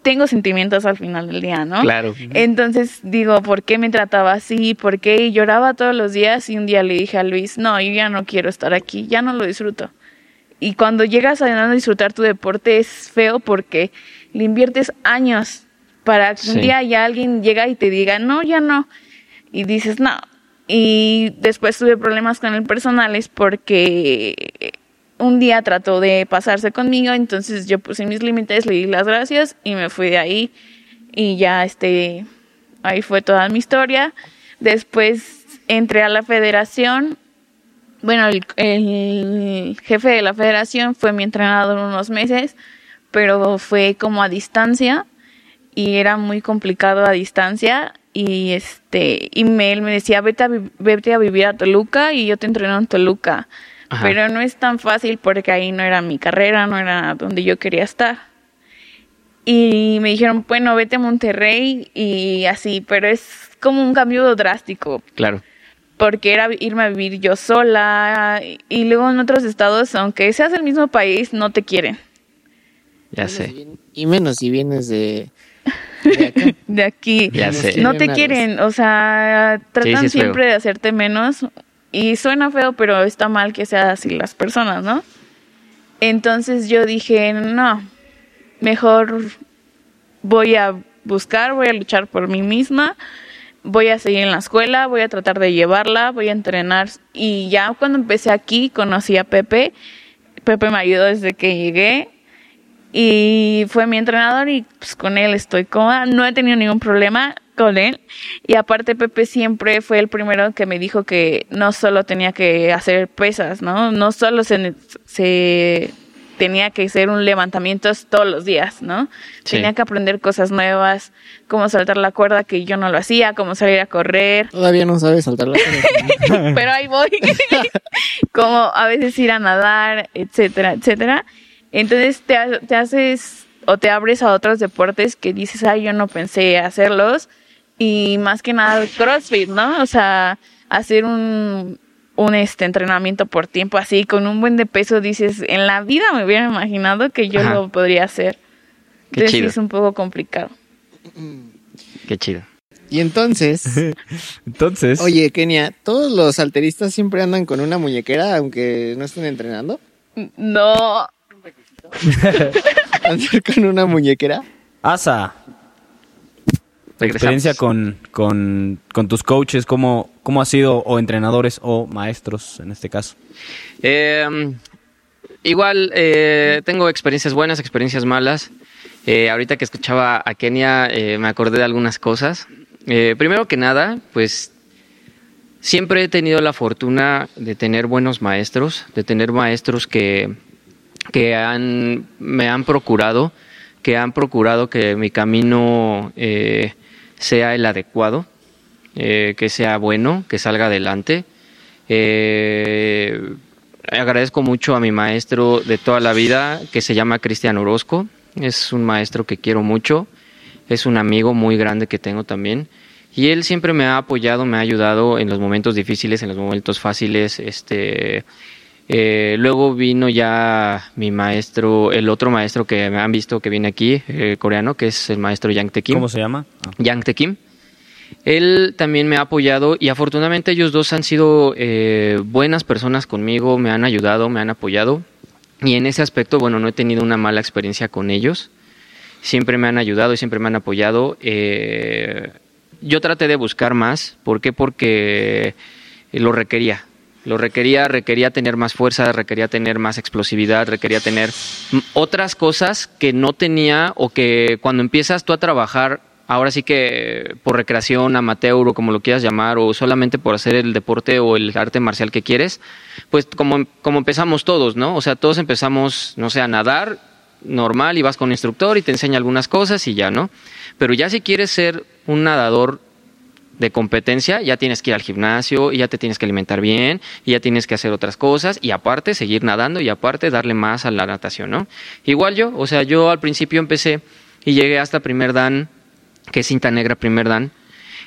tengo sentimientos al final del día, ¿no? Claro. Entonces digo, ¿por qué me trataba así? ¿Por qué lloraba todos los días? Y un día le dije a Luis, no, yo ya no quiero estar aquí, ya no lo disfruto. Y cuando llegas a no disfrutar tu deporte es feo porque le inviertes años para que un día ya alguien llega y te diga, no, ya no. Y dices, no. Y después tuve problemas con el personal es porque un día trató de pasarse conmigo, entonces yo puse mis límites, le di las gracias y me fui de ahí y ya este, ahí fue toda mi historia. Después entré a la federación, bueno, el, el jefe de la federación fue mi entrenador unos meses, pero fue como a distancia y era muy complicado a distancia y este y me, él me decía vete a, vete a vivir a Toluca y yo te entreno en Toluca pero no es tan fácil porque ahí no era mi carrera, no era donde yo quería estar. Y me dijeron, bueno, vete a Monterrey y así, pero es como un cambio drástico. Claro. Porque era irme a vivir yo sola y luego en otros estados, aunque seas el mismo país, no te quieren. Ya sé. Y menos si vienes de, de, aquí. Ya sé. No te quieren, o sea, tratan siempre de hacerte menos y suena feo, pero está mal que sea así las personas, ¿no? Entonces yo dije, no, mejor voy a buscar, voy a luchar por mí misma, voy a seguir en la escuela, voy a tratar de llevarla, voy a entrenar. Y ya cuando empecé aquí conocí a Pepe. Pepe me ayudó desde que llegué y fue mi entrenador y pues con él estoy cómoda. No he tenido ningún problema con él. Y aparte Pepe siempre fue el primero que me dijo que no solo tenía que hacer pesas, ¿no? No solo se, se tenía que hacer un levantamiento todos los días, ¿no? Tenía que aprender cosas nuevas, cómo saltar la cuerda que yo no lo hacía, cómo salir a correr. Todavía no sabes saltar la cuerda. Pero ahí voy. como a veces ir a nadar, etcétera, etcétera. Entonces te, te haces o te abres a otros deportes que dices, ay, yo no pensé hacerlos y más que nada CrossFit, ¿no? O sea, hacer un, un este entrenamiento por tiempo así con un buen de peso dices, en la vida me hubiera imaginado que yo lo podría hacer. Qué chido. es un poco complicado. Qué chido. Y entonces, entonces, oye, Kenia, ¿todos los alteristas siempre andan con una muñequera aunque no estén entrenando? No. ¿Andar con una muñequera? Asa, experiencia con, con, tus coaches, ¿cómo, ¿cómo ha sido, o entrenadores o maestros en este caso? Eh, igual, eh, tengo experiencias buenas, experiencias malas. Eh, ahorita que escuchaba a Kenia, me acordé de algunas cosas. primero que nada, pues siempre he tenido la fortuna de tener buenos maestros, de tener maestros que, que han, me han procurado, que han procurado que mi camino eh, sea el adecuado, eh, que sea bueno, que salga adelante. Eh, agradezco mucho a mi maestro de toda la vida, que se llama Cristian Orozco. Es un maestro que quiero mucho, es un amigo muy grande que tengo también. Y él siempre me ha apoyado, me ha ayudado en los momentos difíciles, en los momentos fáciles. Este, eh, luego vino ya mi maestro, el otro maestro que me han visto que viene aquí, eh, coreano, que es el maestro Yang Tekim. ¿Cómo se llama? Ah. Yang Tekim. Él también me ha apoyado y afortunadamente ellos dos han sido eh, buenas personas conmigo, me han ayudado, me han apoyado. Y en ese aspecto, bueno, no he tenido una mala experiencia con ellos. Siempre me han ayudado y siempre me han apoyado. yo traté de buscar más. ¿Por qué? Porque lo requería lo requería, requería tener más fuerza, requería tener más explosividad, requería tener otras cosas que no tenía o que cuando empiezas tú a trabajar, ahora sí que por recreación, amateur o como lo quieras llamar, o solamente por hacer el deporte o el arte marcial que quieres, pues como, como empezamos todos, ¿no? O sea, todos empezamos, no sé, a nadar normal y vas con un instructor y te enseña algunas cosas y ya, ¿no? Pero ya si quieres ser un nadador de competencia, ya tienes que ir al gimnasio, y ya te tienes que alimentar bien, y ya tienes que hacer otras cosas, y aparte seguir nadando, y aparte darle más a la natación, ¿no? Igual yo, o sea, yo al principio empecé y llegué hasta primer dan, que es cinta negra primer dan,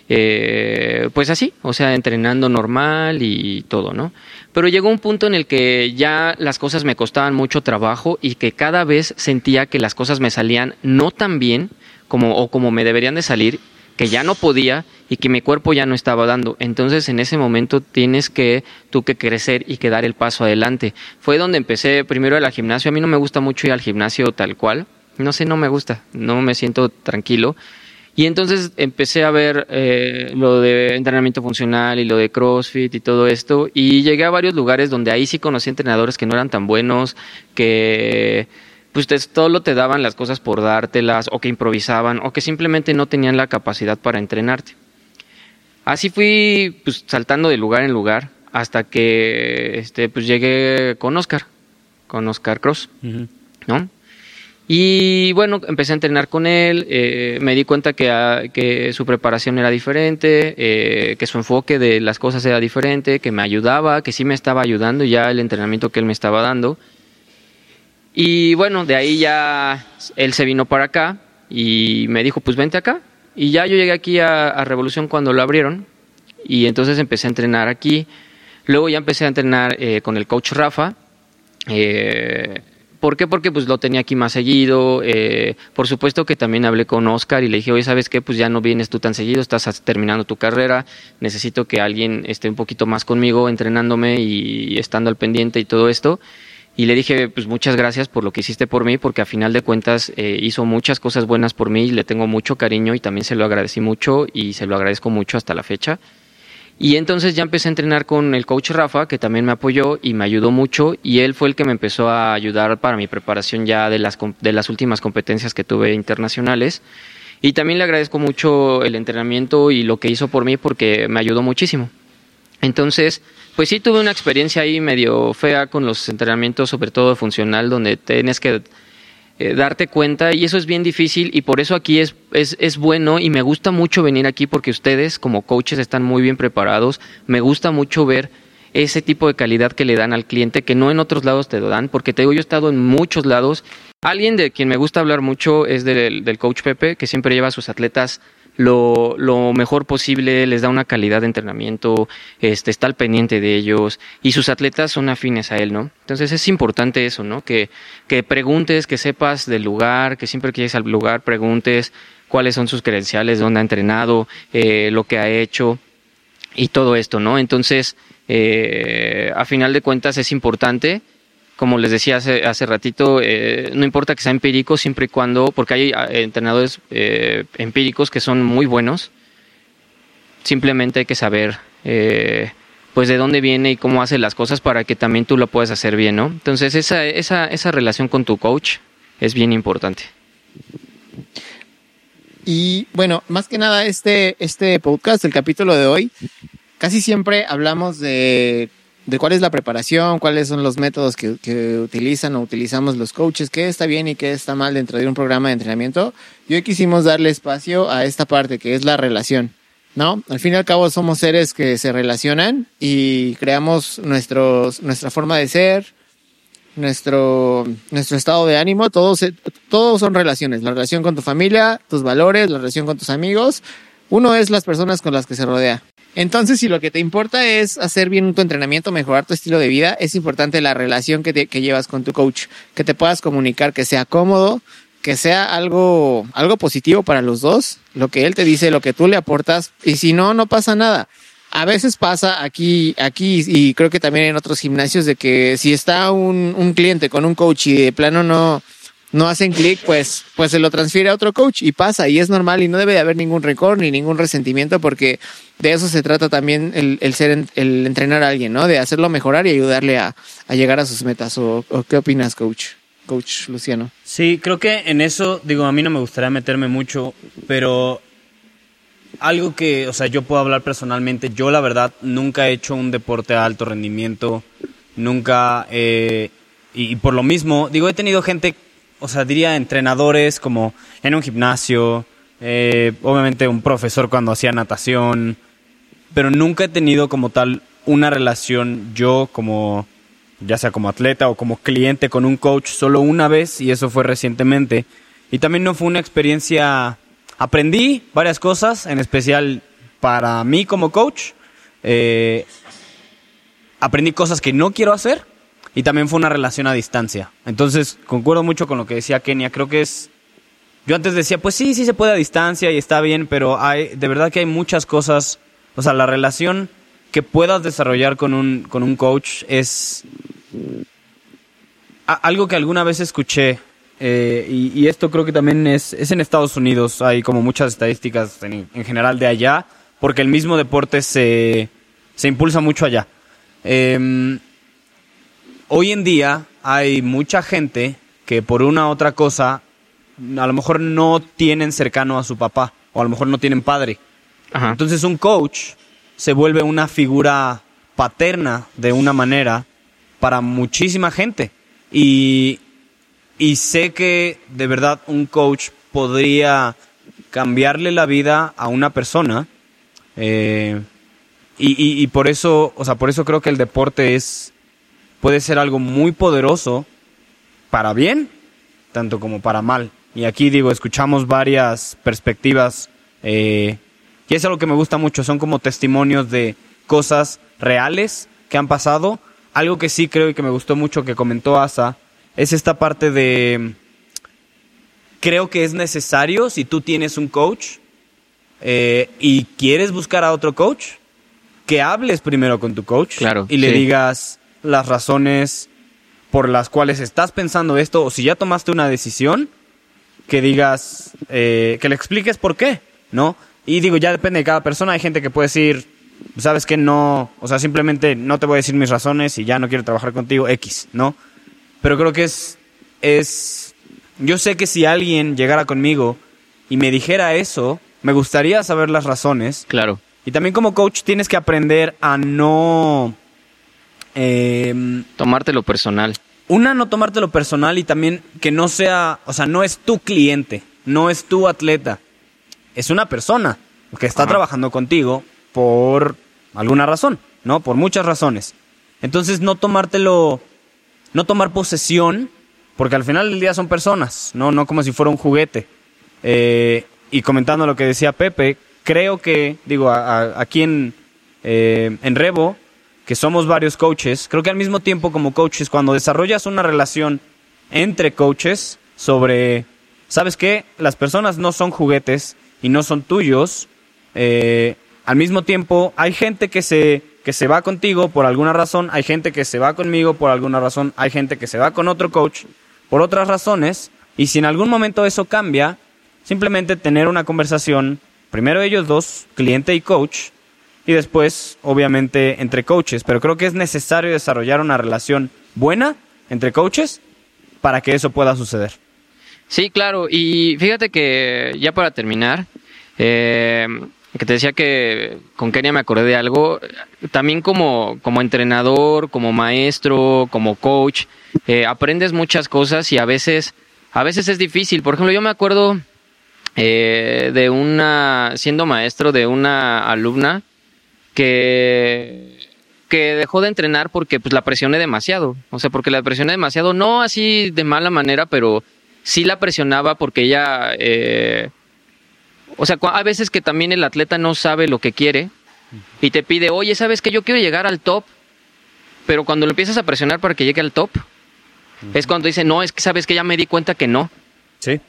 eh, pues así, o sea, entrenando normal y todo, ¿no? Pero llegó un punto en el que ya las cosas me costaban mucho trabajo y que cada vez sentía que las cosas me salían no tan bien como o como me deberían de salir, que ya no podía y que mi cuerpo ya no estaba dando. Entonces en ese momento tienes que tú que crecer y que dar el paso adelante. Fue donde empecé primero al gimnasio. A mí no me gusta mucho ir al gimnasio tal cual. No sé, no me gusta, no me siento tranquilo. Y entonces empecé a ver eh, lo de entrenamiento funcional y lo de CrossFit y todo esto. Y llegué a varios lugares donde ahí sí conocí entrenadores que no eran tan buenos, que pues te, solo te daban las cosas por dártelas o que improvisaban o que simplemente no tenían la capacidad para entrenarte. Así fui pues, saltando de lugar en lugar hasta que este, pues, llegué con Oscar, con Oscar Cross, ¿no? Y bueno, empecé a entrenar con él, eh, me di cuenta que, ah, que, su preparación era diferente, eh, que su enfoque de las cosas era diferente, que me ayudaba, que sí me estaba ayudando ya el entrenamiento que él me estaba dando. Y bueno, de ahí ya él se vino para acá y me dijo, pues vente acá. Y ya yo llegué aquí a, Revolución cuando lo abrieron y entonces empecé a entrenar aquí. Luego ya empecé a entrenar eh, con el coach Rafa. Eh, ¿Por qué? Porque pues lo tenía aquí más seguido. Eh, por supuesto que también hablé con Oscar y le dije, oye, ¿sabes qué? Pues ya no vienes tú tan seguido, estás terminando tu carrera, necesito que alguien esté un poquito más conmigo entrenándome y estando al pendiente y todo esto. Y le dije, pues muchas gracias por lo que hiciste por mí, porque a final de cuentas eh, hizo muchas cosas buenas por mí y le tengo mucho cariño y también se lo agradecí mucho y se lo agradezco mucho hasta la fecha. Y entonces ya empecé a entrenar con el coach Rafa, que también me apoyó y me ayudó mucho, y él fue el que me empezó a ayudar para mi preparación ya de las, de las últimas competencias que tuve internacionales. Y también le agradezco mucho el entrenamiento y lo que hizo por mí porque me ayudó muchísimo. Entonces, pues sí tuve una experiencia ahí medio fea con los entrenamientos, sobre todo funcional, donde tienes que eh, darte cuenta y eso es bien difícil y por eso aquí es, es, es, bueno y me gusta mucho venir aquí porque ustedes como coaches están muy bien preparados. Me gusta mucho ver ese tipo de calidad que le dan al cliente que no en otros lados te lo dan porque te digo, yo he estado en muchos lados. Alguien de quien me gusta hablar mucho es del, del coach Pepe que siempre lleva a sus atletas lo, lo, mejor posible, les da una calidad de entrenamiento, este, está al pendiente de ellos y sus atletas son afines a él, ¿no? Entonces es importante eso, ¿no? Que, que preguntes, que sepas del lugar, que siempre que llegues al lugar preguntes cuáles son sus credenciales, dónde ha entrenado, eh, lo que ha hecho y todo esto, ¿no? Entonces, eh, a final de cuentas es importante como les decía hace, hace ratito, eh, no importa que sea empírico, siempre y cuando, porque hay eh, entrenadores eh, empíricos que son muy buenos, simplemente hay que saber pues de dónde viene y cómo hace las cosas para que también tú lo puedas hacer bien, ¿no? Entonces esa, esa, esa relación con tu coach es bien importante. Y bueno, más que nada este, este podcast, el capítulo de hoy, casi siempre hablamos de de cuál es la preparación, cuáles son los métodos que, utilizan o utilizamos los coaches, qué está bien y qué está mal dentro de un programa de entrenamiento. Y hoy quisimos darle espacio a esta parte que es la relación, ¿no? Al fin y al cabo somos seres que se relacionan y creamos nuestros, nuestra forma de ser, nuestro, nuestro estado de ánimo, todos, todos son relaciones. La relación con tu familia, tus valores, la relación con tus amigos. Uno es las personas con las que se rodea. Entonces, si lo que te importa es hacer bien tu entrenamiento, mejorar tu estilo de vida, es importante la relación que, te, llevas con tu coach, que te puedas comunicar, que sea cómodo, que sea algo, algo positivo para los dos, lo que él te dice, lo que tú le aportas, y si no, no pasa nada. A veces pasa aquí, aquí y creo que también en otros gimnasios de que si está un, un cliente con un coach y de plano no, no hacen clic, pues, pues se lo transfiere a otro coach y pasa y es normal y no debe de haber ningún récord ni ningún resentimiento porque de eso se trata también el, ser, el entrenar a alguien, ¿no? De hacerlo mejorar y ayudarle a, llegar a sus metas. ¿O, qué opinas, coach? Coach Luciano. Sí, creo que en eso, digo, a mí no me gustaría meterme mucho, pero algo que, o sea, yo puedo hablar personalmente, yo la verdad nunca he hecho un deporte a alto rendimiento, nunca, y por lo mismo, digo, he tenido gente o sea, diría entrenadores como en un gimnasio, eh, obviamente un profesor cuando hacía natación, pero nunca he tenido como tal una relación yo como, ya sea como atleta o como cliente con un coach solo una vez y eso fue recientemente. Y también no fue una experiencia, aprendí varias cosas, en especial para mí como coach. Eh, aprendí cosas que no quiero hacer y también fue una relación a distancia. Entonces, concuerdo mucho con lo que decía Kenia. Creo que es. Yo antes decía, pues sí, sí se puede a distancia y está bien, pero hay, de verdad que hay muchas cosas. O sea, la relación que puedas desarrollar con un, con un coach es. algo que alguna vez escuché. Eh, y, esto creo que también es, es en Estados Unidos. Hay como muchas estadísticas en, en general de allá, porque el mismo deporte se, se impulsa mucho allá. Eh, hoy en día hay mucha gente que por una u otra cosa a lo mejor no tienen cercano a su papá o a lo mejor no tienen padre. Entonces un coach se vuelve una figura paterna de una manera para muchísima gente. Y, y sé que de verdad un coach podría cambiarle la vida a una persona. Eh, y, y, por eso, o sea, por eso creo que el deporte es, puede ser algo muy poderoso para bien, tanto como para mal. Y aquí digo, escuchamos varias perspectivas eh, y es algo que me gusta mucho, son como testimonios de cosas reales que han pasado. Algo que sí creo y que me gustó mucho que comentó Asa es esta parte de, creo que es necesario si tú tienes un coach eh, y quieres buscar a otro coach, que hables primero con tu coach claro, y le digas, las razones por las cuales estás pensando esto o si ya tomaste una decisión, que digas, eh, que le expliques por qué, ¿no? Y digo, ya depende de cada persona. Hay gente que puede decir, sabes que no, o sea, simplemente no te voy a decir mis razones y ya no quiero trabajar contigo, X, ¿no? Pero creo que es, es, yo sé que si alguien llegara conmigo y me dijera eso, me gustaría saber las razones. Claro. Y también como coach tienes que aprender a no eh, tomártelo personal. Una, no tomártelo personal y también que no sea, o sea, no es tu cliente, no es tu atleta, es una persona que está trabajando contigo por alguna razón, ¿no? Por muchas razones. Entonces no tomártelo, no tomar posesión, porque al final del día son personas, no, no como si fuera un juguete. Eh, y comentando lo que decía Pepe, creo que, digo, aquí en, eh, en Revo, que somos varios coaches, creo que al mismo tiempo como coaches, cuando desarrollas una relación entre coaches sobre, ¿sabes qué? Las personas no son juguetes y no son tuyos. Eh, al mismo tiempo, hay gente que se, que se va contigo por alguna razón, hay gente que se va conmigo por alguna razón, hay gente que se va con otro coach por otras razones, y si en algún momento eso cambia, simplemente tener una conversación, primero ellos dos, cliente y coach, y después, obviamente, entre coaches. Pero creo que es necesario desarrollar una relación buena entre coaches para que eso pueda suceder. Sí, claro. Y fíjate que ya para terminar, eh, que te decía que con Kenia me acordé de algo, también como, como entrenador, como maestro, como coach, eh, aprendes muchas cosas y a veces, a veces es difícil. Por ejemplo, yo me acuerdo eh, de una, siendo maestro de una alumna, que, que dejó de entrenar porque pues, la presioné demasiado. O sea, porque la presioné demasiado, no así de mala manera, pero sí la presionaba porque ella... Eh, o sea, a veces que también el atleta no sabe lo que quiere y te pide, oye, ¿sabes que yo quiero llegar al top? Pero cuando lo empiezas a presionar para que llegue al top, es cuando dice, no, es que sabes que ya me di cuenta que no. Sí.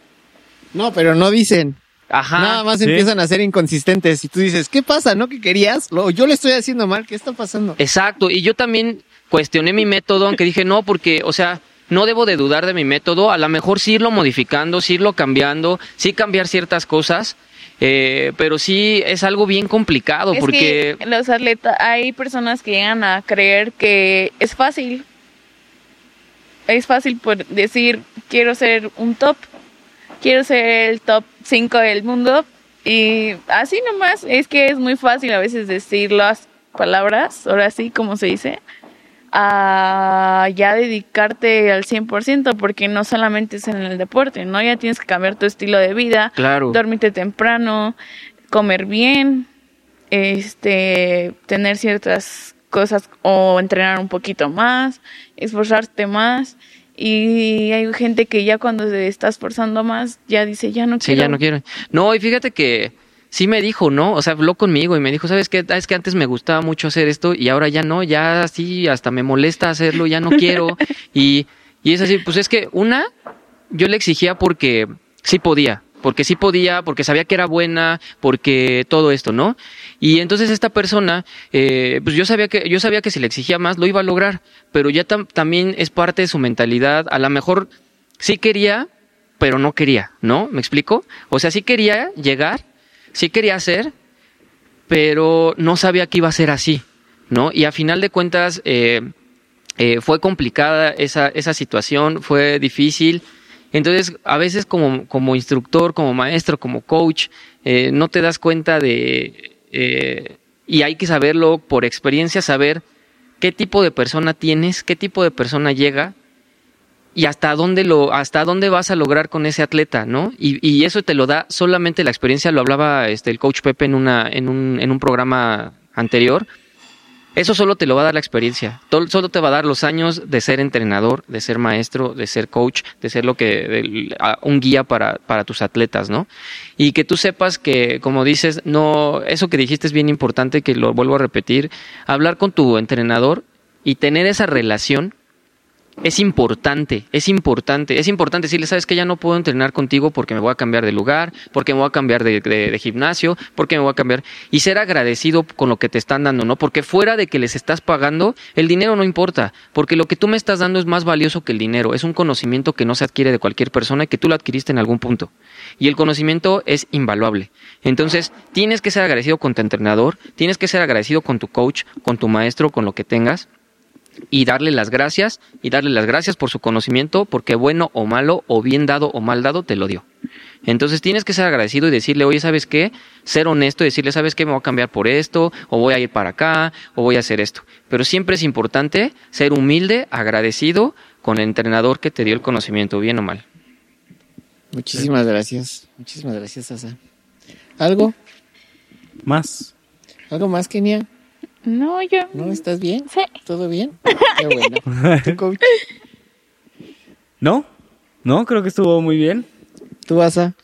No, pero no dicen. Ajá. Nada más empiezan a ser inconsistentes y tú dices, ¿qué pasa? ¿No que querías? Lo, yo le estoy haciendo mal, ¿qué está pasando? Exacto, y yo también cuestioné mi método, aunque dije, no, porque, o sea, no debo de dudar de mi método, a lo mejor sí irlo modificando, sí irlo cambiando, sí cambiar ciertas cosas, eh, pero sí es algo bien complicado porque... los atletas, hay personas que llegan a creer que es fácil, es fácil por decir, quiero ser un top, quiero ser el top 5 del mundo. Y así nomás, es que es muy fácil a veces decir las palabras, ahora sí, como se dice. a ya dedicarte al 100%, porque no solamente es en el deporte, ¿no? Ya tienes que cambiar tu estilo de vida, Claro. dormirte temprano, comer bien, este, tener ciertas cosas o entrenar un poquito más, esforzarte más. Y hay gente que ya cuando se está esforzando más, ya dice, ya no Sí, quiero. ya no quiero. No, y fíjate que sí me dijo, ¿no? O sea, habló conmigo y me dijo, ¿sabes qué? Ah, Es que antes me gustaba mucho hacer esto y ahora ya no, ya sí, hasta me molesta hacerlo, ya no quiero. y, y es así, pues es que una, yo le exigía porque sí podía, porque sí podía, porque sabía que era buena, porque todo esto, ¿no? Y entonces esta persona, eh, pues yo sabía que yo sabía que si le exigía más lo iba a lograr, pero ya tam- también es parte de su mentalidad. A lo mejor sí quería, pero no quería, ¿no? ¿Me explico? O sea, sí quería llegar, sí quería hacer, pero no sabía que iba a ser así, ¿no? Y a final de cuentas eh, eh, fue complicada esa, esa situación, fue difícil. Entonces, a veces como, como instructor, como maestro, como coach, eh, no te das cuenta de... eh, y hay que saberlo por experiencia, saber qué tipo de persona tienes, qué tipo de persona llega y hasta dónde lo, hasta dónde vas a lograr con ese atleta, ¿no? Y, y eso te lo da solamente la experiencia, lo hablaba este el coach Pepe en una, en un, en un programa anterior. Eso solo te lo va a dar la experiencia. Solo te va a dar los años de ser entrenador, de ser maestro, de ser coach, de ser lo que un guía para, para tus atletas, ¿no? Y que tú sepas que, como dices, no, eso que dijiste es bien importante, que lo vuelvo a repetir, hablar con tu entrenador y tener esa relación es importante, es importante, es importante decirle, sabes que ya no puedo entrenar contigo porque me voy a cambiar de lugar, porque me voy a cambiar de, de- de gimnasio, porque me voy a cambiar y ser agradecido con lo que te están dando, ¿no? Porque fuera de que les estás pagando, el dinero no importa, porque lo que tú me estás dando es más valioso que el dinero, es un conocimiento que no se adquiere de cualquier persona y que tú lo adquiriste en algún punto. Y el conocimiento es invaluable. Entonces, tienes que ser agradecido con tu entrenador, tienes que ser agradecido con tu coach, con tu maestro, con lo que tengas y darle las gracias y darle las gracias por su conocimiento porque bueno o malo o bien dado o mal dado te lo dio. Entonces tienes que ser agradecido y decirle, oye, ¿sabes qué? Ser honesto y decirle, ¿sabes qué? Me voy a cambiar por esto, o voy a ir para acá, o voy a hacer esto. Pero siempre es importante ser humilde, agradecido con el entrenador que te dio el conocimiento, bien o mal. Muchísimas gracias. Muchísimas gracias, Asa. ¿Algo? Más. ¿Algo más, Kenia? No, yo. ¿No estás bien? Sí. ¿Todo bien? Qué bueno. ¿Tu coach? ¿No? No, creo que estuvo muy bien. ¿Tú, Asa?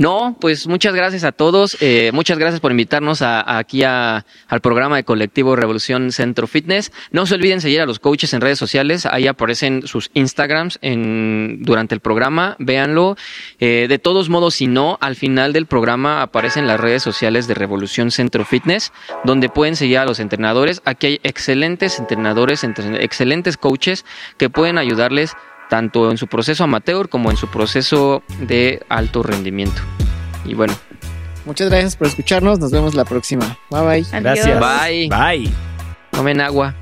No, pues muchas gracias a todos. eh, muchas gracias por invitarnos a, aquí a- al programa de Colectivo Revolución Centro Fitness. No se olviden seguir a los coaches en redes sociales. Ahí aparecen sus Instagrams en, durante el programa. Véanlo. Eh, de todos modos, si no, al final del programa aparecen las redes sociales de Revolución Centro Fitness, donde pueden seguir a los entrenadores. Aquí hay excelentes entrenadores, entre- excelentes coaches que pueden ayudarles tanto en su proceso amateur como en su proceso de alto rendimiento. Y bueno, Muchas gracias por escucharnos. Nos vemos la próxima. Bye bye. Adiós. Gracias. Bye. Bye. tomen agua.